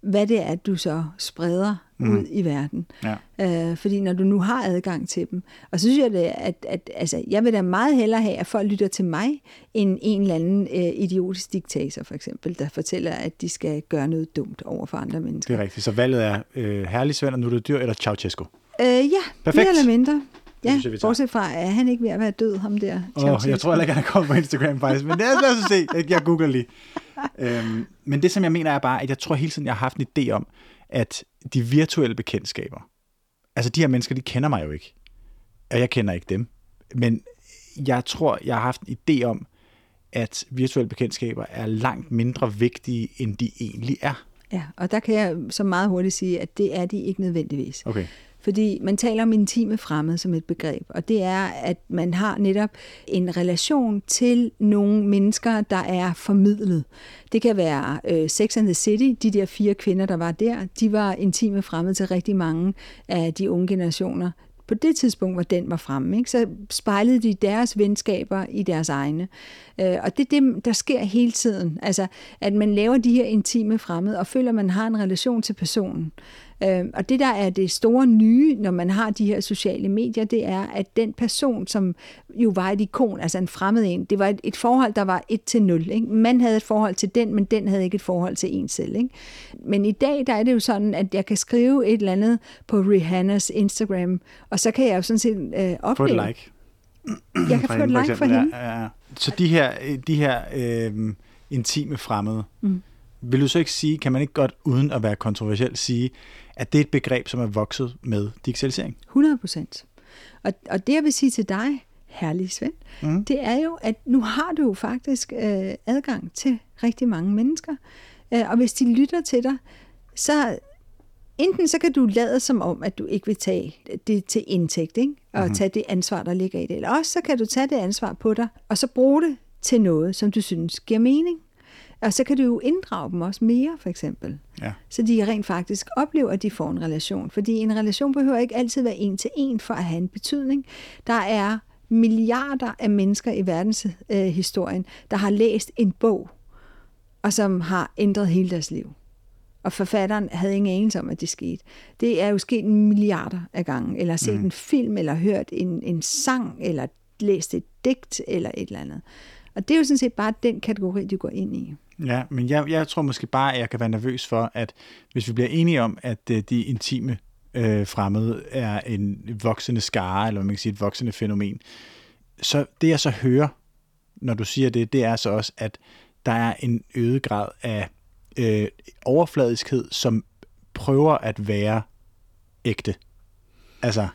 hvad det er, du så spreder mm. ud i verden. Ja. Øh, fordi når du nu har adgang til dem. Og så synes jeg, det, at, at altså, jeg vil da meget hellere have, at folk lytter til mig, end en eller anden øh, idiotisk diktator, for eksempel, der fortæller, at de skal gøre noget dumt over for andre mennesker. Det er rigtigt. Så valget er øh, herlig Svend, og nu er det dyr, eller Ceausescu? Øh, ja, Perfekt. mere eller mindre. Ja, synes jeg, bortset fra, at han ikke ved at være død, ham der. Oh, jeg tror heller ikke, han er kommet på Instagram faktisk, men det er, lad os se. Jeg googler lige. øhm, men det, som jeg mener, er bare, at jeg tror hele tiden, jeg har haft en idé om, at de virtuelle bekendtskaber, altså de her mennesker, de kender mig jo ikke. Og jeg kender ikke dem. Men jeg tror, jeg har haft en idé om, at virtuelle bekendtskaber er langt mindre vigtige, end de egentlig er. Ja, og der kan jeg så meget hurtigt sige, at det er de ikke nødvendigvis. Okay. Fordi man taler om intime fremmede som et begreb, og det er, at man har netop en relation til nogle mennesker, der er formidlet. Det kan være øh, Sex and the City, de der fire kvinder, der var der, de var intime fremmede til rigtig mange af de unge generationer, på det tidspunkt, hvor den var fremme, ikke? så spejlede de deres venskaber i deres egne. Øh, og det er det, der sker hele tiden. Altså, at man laver de her intime fremmede, og føler, at man har en relation til personen. Øh, og det, der er det store nye, når man har de her sociale medier, det er, at den person, som jo var et ikon, altså en fremmed en, det var et, et forhold, der var 1 til 0. Ikke? Man havde et forhold til den, men den havde ikke et forhold til en selv. Ikke? Men i dag, der er det jo sådan, at jeg kan skrive et eller andet på Rihannas Instagram, og så kan jeg jo sådan set øh, opleve... Få et like. Jeg kan få et like for hende. Ja, ja. Så de her, de her øh, intime fremmede, mm. vil du så ikke sige, kan man ikke godt, uden at være kontroversiel, sige, at det er et begreb, som er vokset med digitalisering. 100 procent. Og, og det, jeg vil sige til dig, herlig Svend, mm. det er jo, at nu har du jo faktisk øh, adgang til rigtig mange mennesker. Øh, og hvis de lytter til dig, så enten så kan du lade som om, at du ikke vil tage det til indtægt, ikke? og mm-hmm. tage det ansvar, der ligger i det. Eller også så kan du tage det ansvar på dig, og så bruge det til noget, som du synes giver mening. Og så kan du jo inddrage dem også mere, for eksempel. Ja. Så de rent faktisk oplever, at de får en relation. Fordi en relation behøver ikke altid være en til en for at have en betydning. Der er milliarder af mennesker i verdenshistorien, øh, der har læst en bog, og som har ændret hele deres liv. Og forfatteren havde ingen anelse om, at det skete. Det er jo sket milliarder af gange, eller set mm. en film, eller hørt en, en sang, eller læst et digt, eller et eller andet. Og det er jo sådan set bare den kategori, du går ind i. Ja, men jeg, jeg tror måske bare, at jeg kan være nervøs for, at hvis vi bliver enige om, at øh, de intime øh, fremmede er en voksende skare, eller man kan sige et voksende fænomen, så det jeg så hører, når du siger det, det er så også, at der er en øget grad af øh, overfladiskhed, som prøver at være ægte. Altså,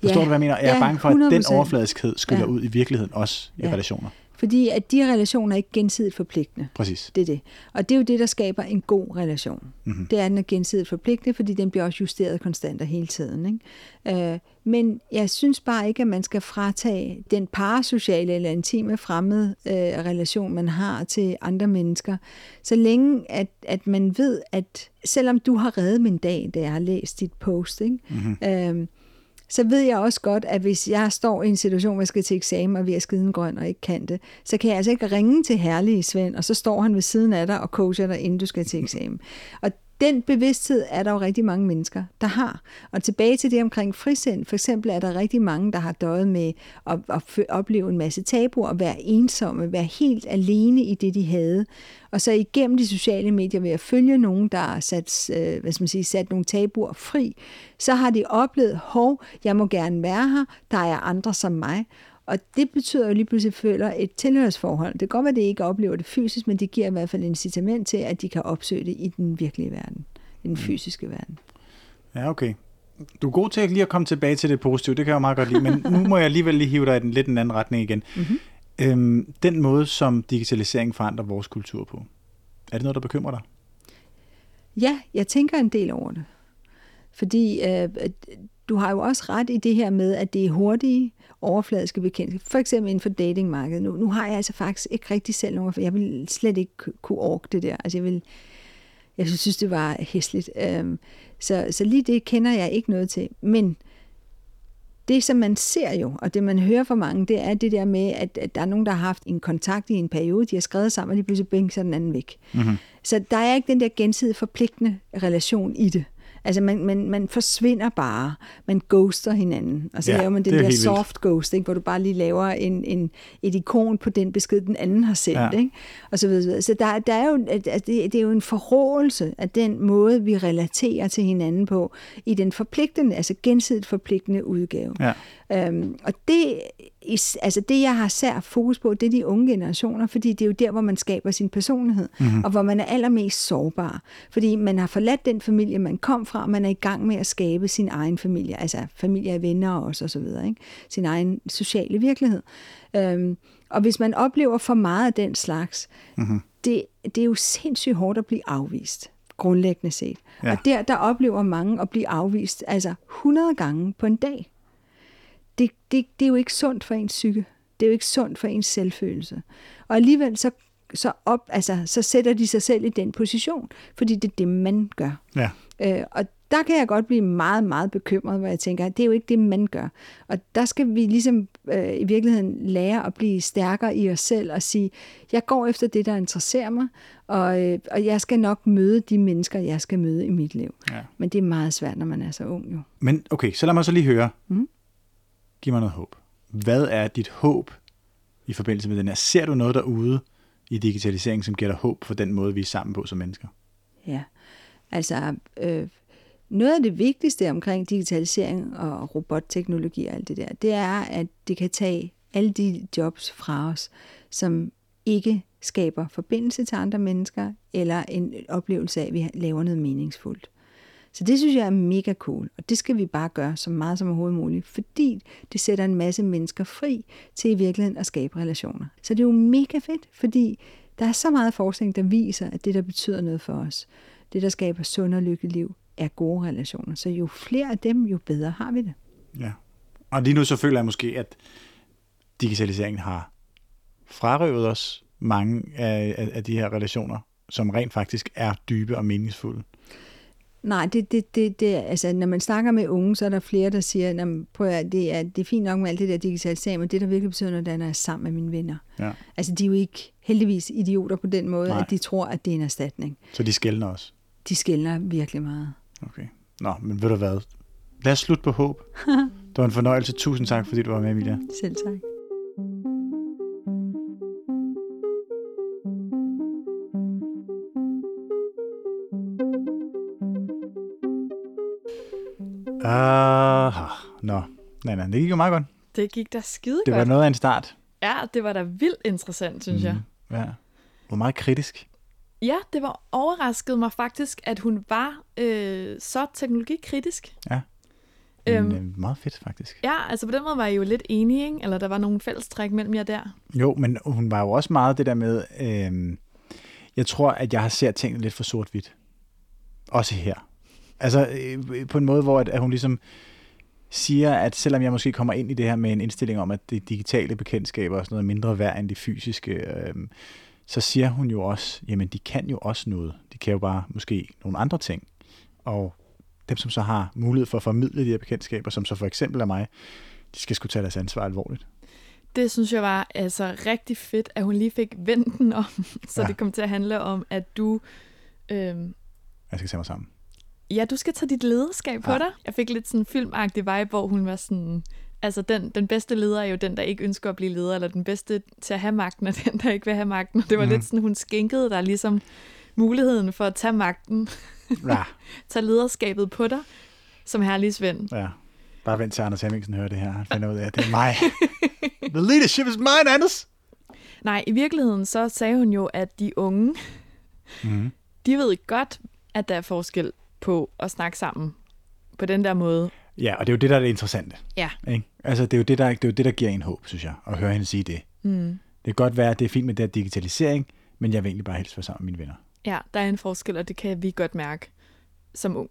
forstår ja, du, hvad jeg mener? Jeg er ja, bange for, at 100%. den overfladiskhed skyller ja. ud i virkeligheden også i ja. relationer. Fordi at de relationer er ikke gensidigt forpligtende. Præcis. Det er det. Og det er jo det, der skaber en god relation. Mm-hmm. Det er, den er gensidigt forpligtende, fordi den bliver også justeret konstant og hele tiden. Ikke? Øh, men jeg synes bare ikke, at man skal fratage den parasociale eller intime fremmede øh, relation, man har til andre mennesker. Så længe, at, at man ved, at selvom du har reddet min dag, da jeg har læst dit post, ikke? Mm-hmm. Øh, så ved jeg også godt, at hvis jeg står i en situation, hvor jeg skal til eksamen og vi er skiden grøn og ikke kan det, så kan jeg altså ikke ringe til herlige Svend, og så står han ved siden af dig og coacher dig, inden du skal til eksamen. Og den bevidsthed er der jo rigtig mange mennesker, der har. Og tilbage til det omkring frisind, for eksempel er der rigtig mange, der har døjet med at, at opleve en masse tabuer, og være ensomme, være helt alene i det, de havde. Og så igennem de sociale medier ved at følge nogen, der har sat, øh, hvad skal man sige, sat nogle tabuer fri, så har de oplevet, hov, jeg må gerne være her, der er andre som mig. Og det betyder jo lige pludselig, føler et tilhørsforhold. Det kan godt være, at det ikke oplever det fysisk, men det giver i hvert fald incitament til, at de kan opsøge det i den virkelige verden, i den mm. fysiske verden. Ja, okay. Du er god til at lige at komme tilbage til det positive, det kan jeg meget godt lide, men nu må jeg alligevel lige hive dig i den lidt en anden retning igen. Mm-hmm. Øhm, den måde, som digitalisering forandrer vores kultur på, er det noget, der bekymrer dig? Ja, jeg tænker en del over det. Fordi øh, du har jo også ret i det her med, at det er hurtige, overfladiske bekendtskaber. For eksempel inden for datingmarkedet. Nu, nu har jeg altså faktisk ikke rigtig selv nogen, for jeg vil slet ikke kunne orke det der. Altså jeg vil, Jeg synes, det var hæsligt. Øhm, så, så lige det kender jeg ikke noget til. Men det, som man ser jo, og det man hører fra mange, det er det der med, at, at der er nogen, der har haft en kontakt i en periode, de har skrevet sammen, og de pludselig bænker den anden væk. Mm-hmm. Så der er ikke den der gensidigt forpligtende relation i det. Altså, man, man, man forsvinder bare. Man ghoster hinanden. Og så ja, laver man den der soft ghost, ikke, hvor du bare lige laver en, en, et ikon på den besked, den anden har sendt. Ja. Ikke? Og så videre. Så der, der er jo, altså, det, det er jo en forrådelse af den måde, vi relaterer til hinanden på, i den forpligtende, altså gensidigt forpligtende udgave. Ja. Øhm, og det, altså det, jeg har sær fokus på, det er de unge generationer, fordi det er jo der, hvor man skaber sin personlighed, mm-hmm. og hvor man er allermest sårbar. Fordi man har forladt den familie, man kom fra, og man er i gang med at skabe sin egen familie, altså familie af venner også, og så videre, ikke? sin egen sociale virkelighed. Øhm, og hvis man oplever for meget af den slags, mm-hmm. det, det er jo sindssygt hårdt at blive afvist grundlæggende set. Ja. Og der, der oplever mange at blive afvist altså 100 gange på en dag det, det, det er jo ikke sundt for ens psyke. Det er jo ikke sundt for ens selvfølelse. Og alligevel så, så, op, altså, så sætter de sig selv i den position, fordi det er det, man gør. Ja. Øh, og der kan jeg godt blive meget, meget bekymret, hvor jeg tænker, at det er jo ikke det, man gør. Og der skal vi ligesom øh, i virkeligheden lære at blive stærkere i os selv og sige, jeg går efter det, der interesserer mig, og, øh, og jeg skal nok møde de mennesker, jeg skal møde i mit liv. Ja. Men det er meget svært, når man er så ung jo. Men okay, så lad mig så lige høre. Mm? Giv mig noget håb. Hvad er dit håb i forbindelse med den her? Ser du noget derude i digitalisering, som giver dig håb for den måde, vi er sammen på som mennesker? Ja, altså øh, noget af det vigtigste omkring digitalisering og robotteknologi og alt det der, det er, at det kan tage alle de jobs fra os, som ikke skaber forbindelse til andre mennesker, eller en oplevelse af, at vi laver noget meningsfuldt. Så det synes jeg er mega cool, og det skal vi bare gøre så meget som overhovedet muligt, fordi det sætter en masse mennesker fri til i virkeligheden at skabe relationer. Så det er jo mega fedt, fordi der er så meget forskning, der viser, at det, der betyder noget for os, det, der skaber sund og lykkelig liv, er gode relationer. Så jo flere af dem, jo bedre har vi det. Ja. Og lige nu så føler jeg måske, at digitaliseringen har frarøvet os mange af, af de her relationer, som rent faktisk er dybe og meningsfulde. Nej, det, det, det, det, altså, når man snakker med unge, så er der flere, der siger, prøv at, det, er, det er fint nok med alt det der digitalisering, men det, der virkelig betyder noget, er, når jeg er sammen med mine venner. Ja. Altså, de er jo ikke heldigvis idioter på den måde, Nej. at de tror, at det er en erstatning. Så de skældner også? De skældner virkelig meget. Okay. Nå, men ved du hvad? Lad os slutte på håb. det var en fornøjelse. Tusind tak, fordi du var med, Emilia. Selv tak. Aha. Nå, nej, nej, det gik jo meget godt. Det gik da skide Det var godt. noget af en start. Ja, det var da vildt interessant, synes mm, jeg. Ja. Hvor meget kritisk. Ja, det var overrasket mig faktisk, at hun var øh, så teknologikritisk. Ja. Øhm, Men, øh, meget fedt, faktisk. Ja, altså på den måde var I jo lidt enige, ikke? Eller der var nogle fællestræk mellem jer der. Jo, men hun var jo også meget det der med, øh, jeg tror, at jeg har set tingene lidt for sort-hvidt. Også her. Altså øh, på en måde, hvor at, at hun ligesom siger, at selvom jeg måske kommer ind i det her med en indstilling om, at det digitale bekendtskaber er sådan noget mindre værd end det fysiske, øh, så siger hun jo også, jamen de kan jo også noget. De kan jo bare måske nogle andre ting. Og dem, som så har mulighed for at formidle de her bekendtskaber, som så for eksempel er mig, de skal skulle tage deres ansvar alvorligt. Det synes jeg var altså rigtig fedt, at hun lige fik vendt den om, så ja. det kom til at handle om, at du... Øh, jeg skal tage mig sammen. Ja, du skal tage dit lederskab på ja. dig. Jeg fik lidt sådan en filmagtig vibe, hvor hun var sådan... Altså, den, den bedste leder er jo den, der ikke ønsker at blive leder, eller den bedste til at have magten er den, der ikke vil have magten. Og det var mm. lidt sådan, hun skænkede dig ligesom muligheden for at tage magten. Ja. tage lederskabet på dig, som herlig Svend. Ja. Bare vent til Anders Hemmingsen hører det her. Han finder ud af, at det er mig. The leadership is mine, Anders! Nej, i virkeligheden så sagde hun jo, at de unge, mm. de ved godt, at der er forskel på at snakke sammen på den der måde. Ja, og det er jo det, der er det interessante. Ja. Ikke? Altså, det er, jo det, der, det er jo det, der giver en håb, synes jeg, at høre hende sige det. Mm. Det kan godt være, at det er fint med det her digitalisering, men jeg vil egentlig bare helst være sammen med mine venner. Ja, der er en forskel, og det kan vi godt mærke som ung.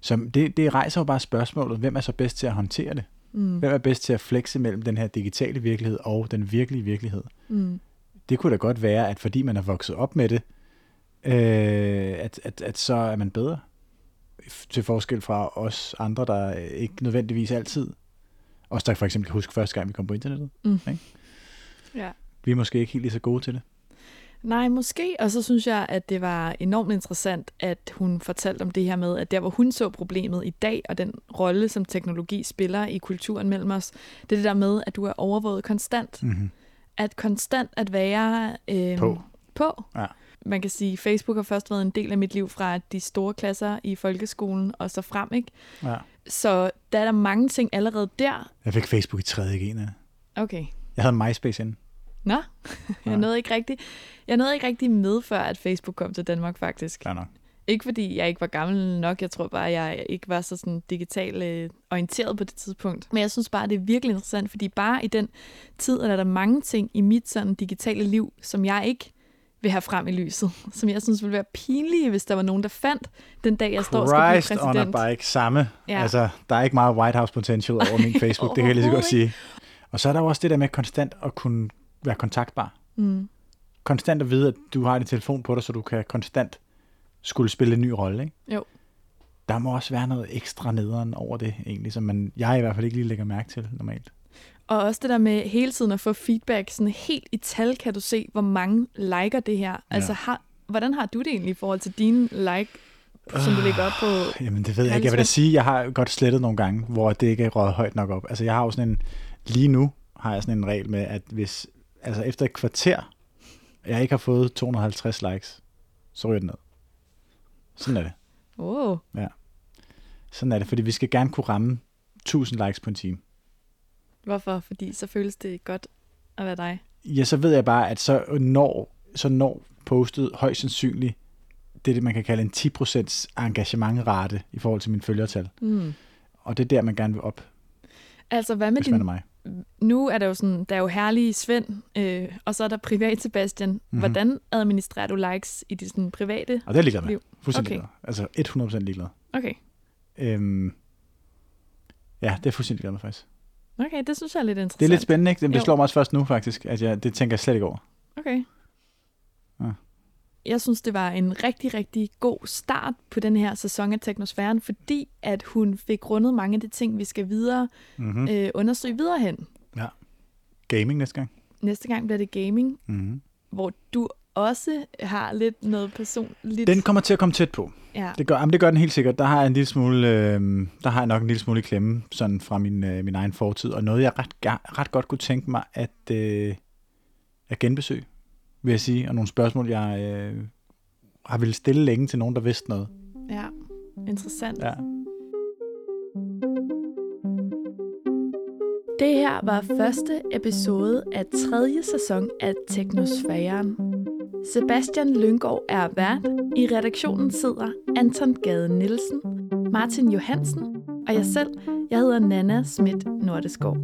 Så det, det rejser jo bare spørgsmålet, hvem er så bedst til at håndtere det? Mm. Hvem er bedst til at flexe mellem den her digitale virkelighed og den virkelige virkelighed? Mm. Det kunne da godt være, at fordi man er vokset op med det, øh, at, at, at så er man bedre. Til forskel fra os andre, der ikke nødvendigvis altid. Os, der for eksempel kan huske første gang, vi kom på internettet. Mm. Ikke? Ja. Vi er måske ikke helt lige så gode til det. Nej, måske. Og så synes jeg, at det var enormt interessant, at hun fortalte om det her med, at der, hvor hun så problemet i dag, og den rolle, som teknologi spiller i kulturen mellem os, det er det der med, at du er overvåget konstant. Mm-hmm. At konstant at være øh, På. på. Ja. Man kan sige, Facebook har først været en del af mit liv fra de store klasser i folkeskolen og så frem, ikke? Ja. Så der er der mange ting allerede der. Jeg fik Facebook i 3. G. ja. Okay. Jeg havde MySpace inden. Nå, Ja. jeg nåede ikke rigtig, jeg nåede ikke rigtig med, før at Facebook kom til Danmark, faktisk. Klar nok. Ikke fordi jeg ikke var gammel nok, jeg tror bare, jeg ikke var så sådan digitalt øh, orienteret på det tidspunkt. Men jeg synes bare, det er virkelig interessant, fordi bare i den tid er der mange ting i mit sådan digitale liv, som jeg ikke vil have frem i lyset. Som jeg synes ville være pinlige, hvis der var nogen, der fandt den dag, jeg står og skal blive Christ on a præsident. bike, samme. Ja. Altså, der er ikke meget White House potential over min Facebook, det kan jeg lige så godt sige. Og så er der jo også det der med konstant at kunne være kontaktbar. Mm. Konstant at vide, at du har din telefon på dig, så du kan konstant skulle spille en ny rolle, ikke? Jo. Der må også være noget ekstra nederen over det, egentlig, som man, jeg i hvert fald ikke lige lægger mærke til normalt. Og også det der med hele tiden at få feedback, sådan helt i tal kan du se, hvor mange liker det her. Altså, har, hvordan har du det egentlig i forhold til dine like, som du lægger op på? Jamen, det ved jeg ikke. Jeg vil da sige, jeg har godt slettet nogle gange, hvor det ikke er røget højt nok op. Altså, jeg har jo sådan en, lige nu har jeg sådan en regel med, at hvis, altså efter et kvarter, jeg ikke har fået 250 likes, så ryger det ned. Sådan er det. Oh, Sådan er det, fordi vi skal gerne kunne ramme 1000 likes på en time. Hvorfor? Fordi så føles det godt at være dig. Ja, så ved jeg bare, at så når, så når postet højst sandsynligt det, er det man kan kalde en 10% engagementrate i forhold til min følgertal. Mm. Og det er der, man gerne vil op, Altså, hvad med man er din... mig. Nu er der jo sådan, der er jo herlige Svend, øh, og så er der privat Sebastian. Mhm. Mm-hmm. Hvordan administrerer du likes i dit sådan, private? Og det er ligeglad med. Liv. Fuldstændig Okay. ligeglad. Altså 100% ligeglad. Okay. Øhm, ja, det er fuldstændig ligeglad med faktisk. Okay, det synes jeg er lidt interessant. Det er lidt spændende, ikke? Det Jo. slår mig også først nu faktisk, at jeg, det tænker jeg slet ikke over. Okay. Ja. Jeg synes, det var en rigtig, rigtig god start på den her sæson af Teknosfæren, fordi at hun fik rundet mange af de ting, vi skal videre Mm-hmm. mm. øh, undersøge videre hen. Gaming næste gang. Næste gang bliver det gaming, Mm-hmm. hvor du også har lidt noget personligt. Den kommer til at komme tæt på. ja. Det gør, jamen, det gør den helt sikkert. Der har jeg en lille smule, øh, der har jeg nok en lille smule klemme, sådan fra min, øh, min egen fortid, og noget jeg ret, ret godt kunne tænke mig at, øh, at genbesøge, vil jeg sige, og nogle spørgsmål, jeg øh, har ville stille længe til nogen, der vidste noget. ja, interessant. Ja. Det her var første episode af tredje sæson af Teknosfæren. Sebastian Lyngård er vært. I redaktionen sidder Anton Gade Nielsen, Martin Johansen og jeg selv. Jeg hedder Nana Schmidt Nordeskov.